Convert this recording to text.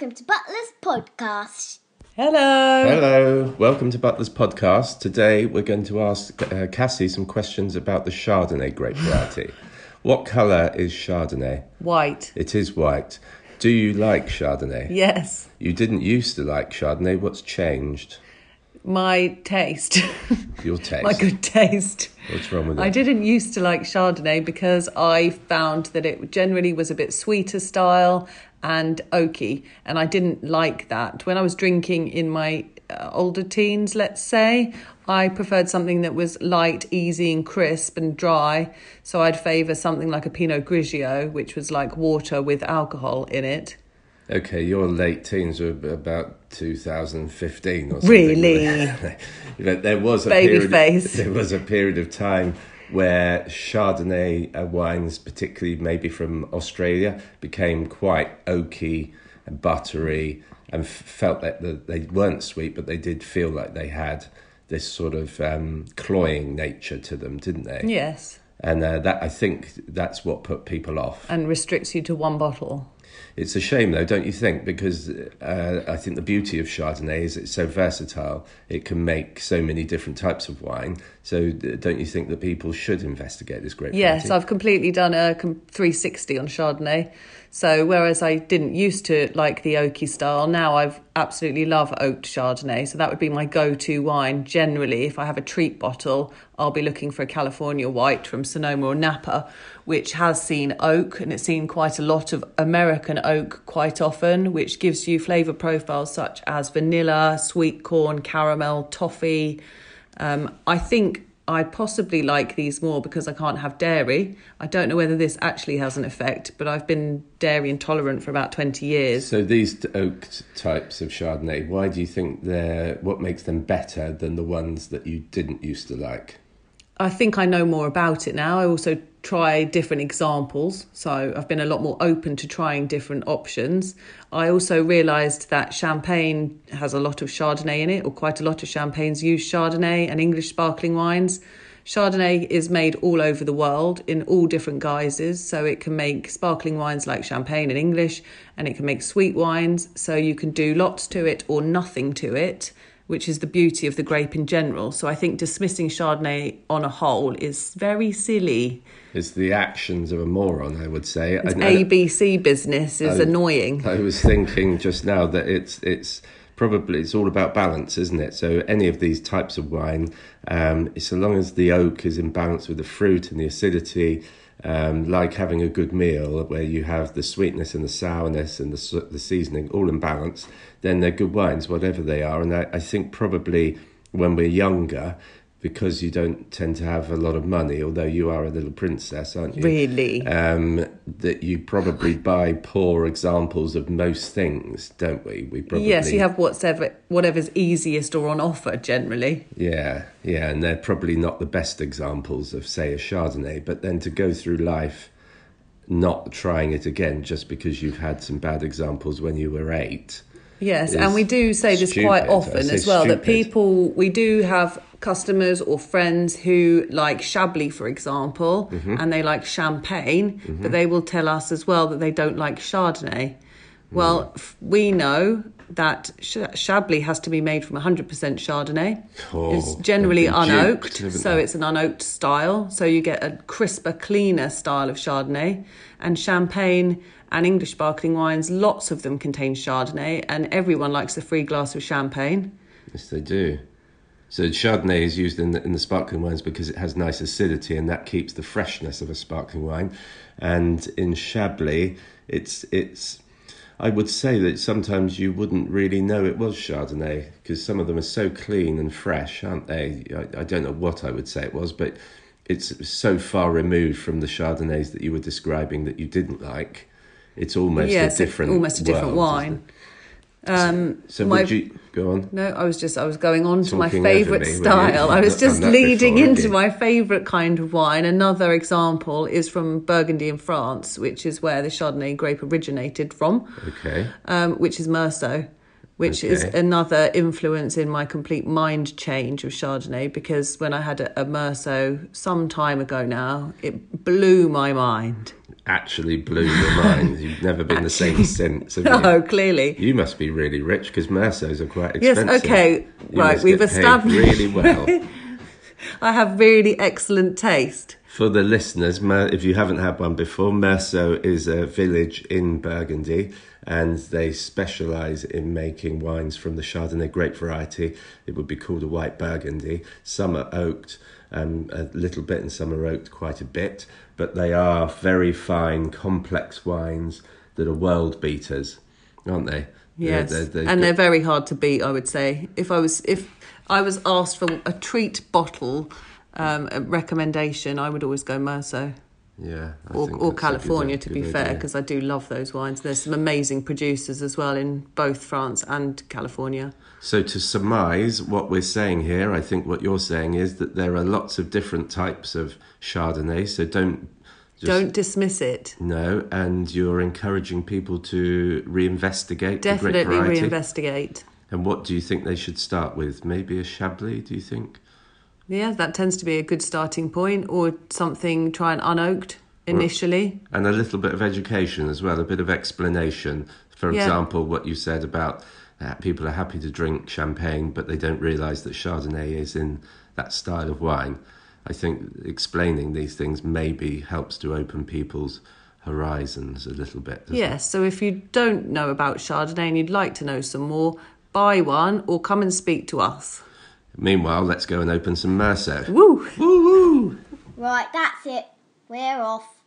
Welcome to Butler's podcast. Hello. Hello, welcome to Butler's podcast. Today we're going to ask uh, Cassie some questions about the Chardonnay grape variety. what colour is Chardonnay? White. It is white. Do you like Chardonnay? Yes. You didn't used to like Chardonnay. What's changed? My taste. Your taste. My good taste. What's wrong with it? I didn't used to like Chardonnay because I found that it generally was a bit sweeter style and oaky, and I didn't like that. When I was drinking in my uh, older teens, let's say, I preferred something that was light, easy, and crisp and dry. So I'd favour something like a Pinot Grigio, which was like water with alcohol in it. Okay, your late teens were about 2015 or something. Really? but there was a Baby period, face. There was a period of time where Chardonnay uh, wines, particularly maybe from Australia, became quite oaky and buttery, and felt that they weren't sweet, but they did feel like they had this sort of um, cloying nature to them, didn't they? Yes. And uh, that I think that's what put people off. And restricts you to one bottle. It's a shame, though, don't you think? Because uh, I think the beauty of Chardonnay is it's so versatile. It can make so many different types of wine. So, don't you think that people should investigate this grape Yes, variety? I've completely done a 360 on Chardonnay. So whereas I didn't used to like the oaky style, now I've absolutely love oaked Chardonnay. So that would be my go-to wine. Generally, if I have a treat bottle, I'll be looking for a California White from Sonoma or Napa, which has seen oak and it's seen quite a lot of American oak quite often, which gives you flavour profiles such as vanilla, sweet corn, caramel, toffee. Um, I think I possibly like these more because I can't have dairy. I don't know whether this actually has an effect, but I've been dairy intolerant for about 20 years. So, these oaked types of Chardonnay, why do you think they're what makes them better than the ones that you didn't used to like? I think I know more about it now. I also try different examples, so I've been a lot more open to trying different options. I also realised that champagne has a lot of Chardonnay in it, or quite a lot of champagnes use Chardonnay and English sparkling wines. Chardonnay is made all over the world in all different guises, so it can make sparkling wines like champagne and English, and it can make sweet wines, so you can do lots to it or nothing to it which is the beauty of the grape in general. So I think dismissing Chardonnay on a whole is very silly. It's the actions of a moron, I would say. It's And- and- ABC business is I- annoying. I was thinking just now that it's it's probably it's all about balance, isn't it? So any of these types of wine, um, so long as the oak is in balance with the fruit and the acidity, um, like having a good meal where you have the sweetness and the sourness and the the seasoning all in balance, then they're good wines, whatever they are. And I, I think probably when we're younger. Because you don't tend to have a lot of money, although you are a little princess, aren't you? Really? um, that you probably buy poor examples of most things, don't we? We probably Yes, you have whatever whatever's easiest or on offer generally. yeah, yeah, and they're probably not the best examples of say a Chardonnay. But then to go through life not trying it again just because you've had some bad examples when you were eight. Yes, and we do say this quite stupid. I often as well that people, we do have customers or friends who like Chablis, for example, Mm-hmm. and they like champagne, but they will tell us as well that they don't like Chardonnay. Well, Mm. f- we know that Ch- Chablis has to be made from 100% Chardonnay. Oh, it's generally unoaked, so they? it's an unoaked style. So you get a crisper, cleaner style of Chardonnay. And champagne and English sparkling wines, lots of them contain Chardonnay, and everyone likes a free glass of champagne. Yes, they do. So Chardonnay is used in the, in the sparkling wines because it has nice acidity and that keeps the freshness of a sparkling wine. And in Chablis, it's it's. I would say that sometimes you wouldn't really know it was Chardonnay because some of them are so clean and fresh, aren't they? I, I don't know what I would say it was, but it's so far removed from the Chardonnays that you were describing that you didn't like. It's almost yes, a different, almost a different world, wine. Um, it? So my- would you go on? No, I was just I was going on to my favourite me, were you? style. I was not just leading before, into my favourite kind of wine. Another example is from Burgundy in France, which is where the Chardonnay grape originated from, Okay. um, which is Meursault. which is another influence in my complete mind change of Chardonnay because when I had a, a Meursault some time ago now, it blew my mind. Actually blew your mind. You've never been the same since. Have oh, you? Oh, clearly. You must be really rich because Meursaults are quite expensive. Yes, okay, You right, we've established- really well. I have really excellent taste. For the listeners, if you haven't had one before, Meursault is a village in Burgundy and they specialise in making wines from the Chardonnay grape variety. It would be called a white Burgundy. Some are oaked um, a little bit and some are oaked quite a bit, but they are very fine, complex wines that are world beaters, aren't they? Yes, They're- they're- and they're very hard to beat. I would say if I was if I was asked for a treat bottle um, recommendation, I would always go Meursault yeah, I or, or good- California. to be fair, because I do love those wines. There's some amazing producers as well in both France and California. So, to surmise what we're saying here, I think what you're saying is that there are lots of different types of Chardonnay. So, don't just Don't dismiss it. no, and you're encouraging people to reinvestigate the Definitely reinvestigate. and what do you think they should start with? Maybe a Chablis? Do you think? Yeah, that tends to be a good starting point, or something try and unoaked initially. And a little bit of education as well, a bit of explanation. For Yeah. example, what you said about uh, people are happy to drink champagne, but they don't realise that Chardonnay is in that style of wine. I think explaining these things maybe helps to open people's horizons a little bit. Yes, so if you don't know about Chardonnay and you'd like to know some more, buy one or come and speak to us. Meanwhile, let's go and open some Meursault. Woo! Woo woo! Right, that's it. We're off.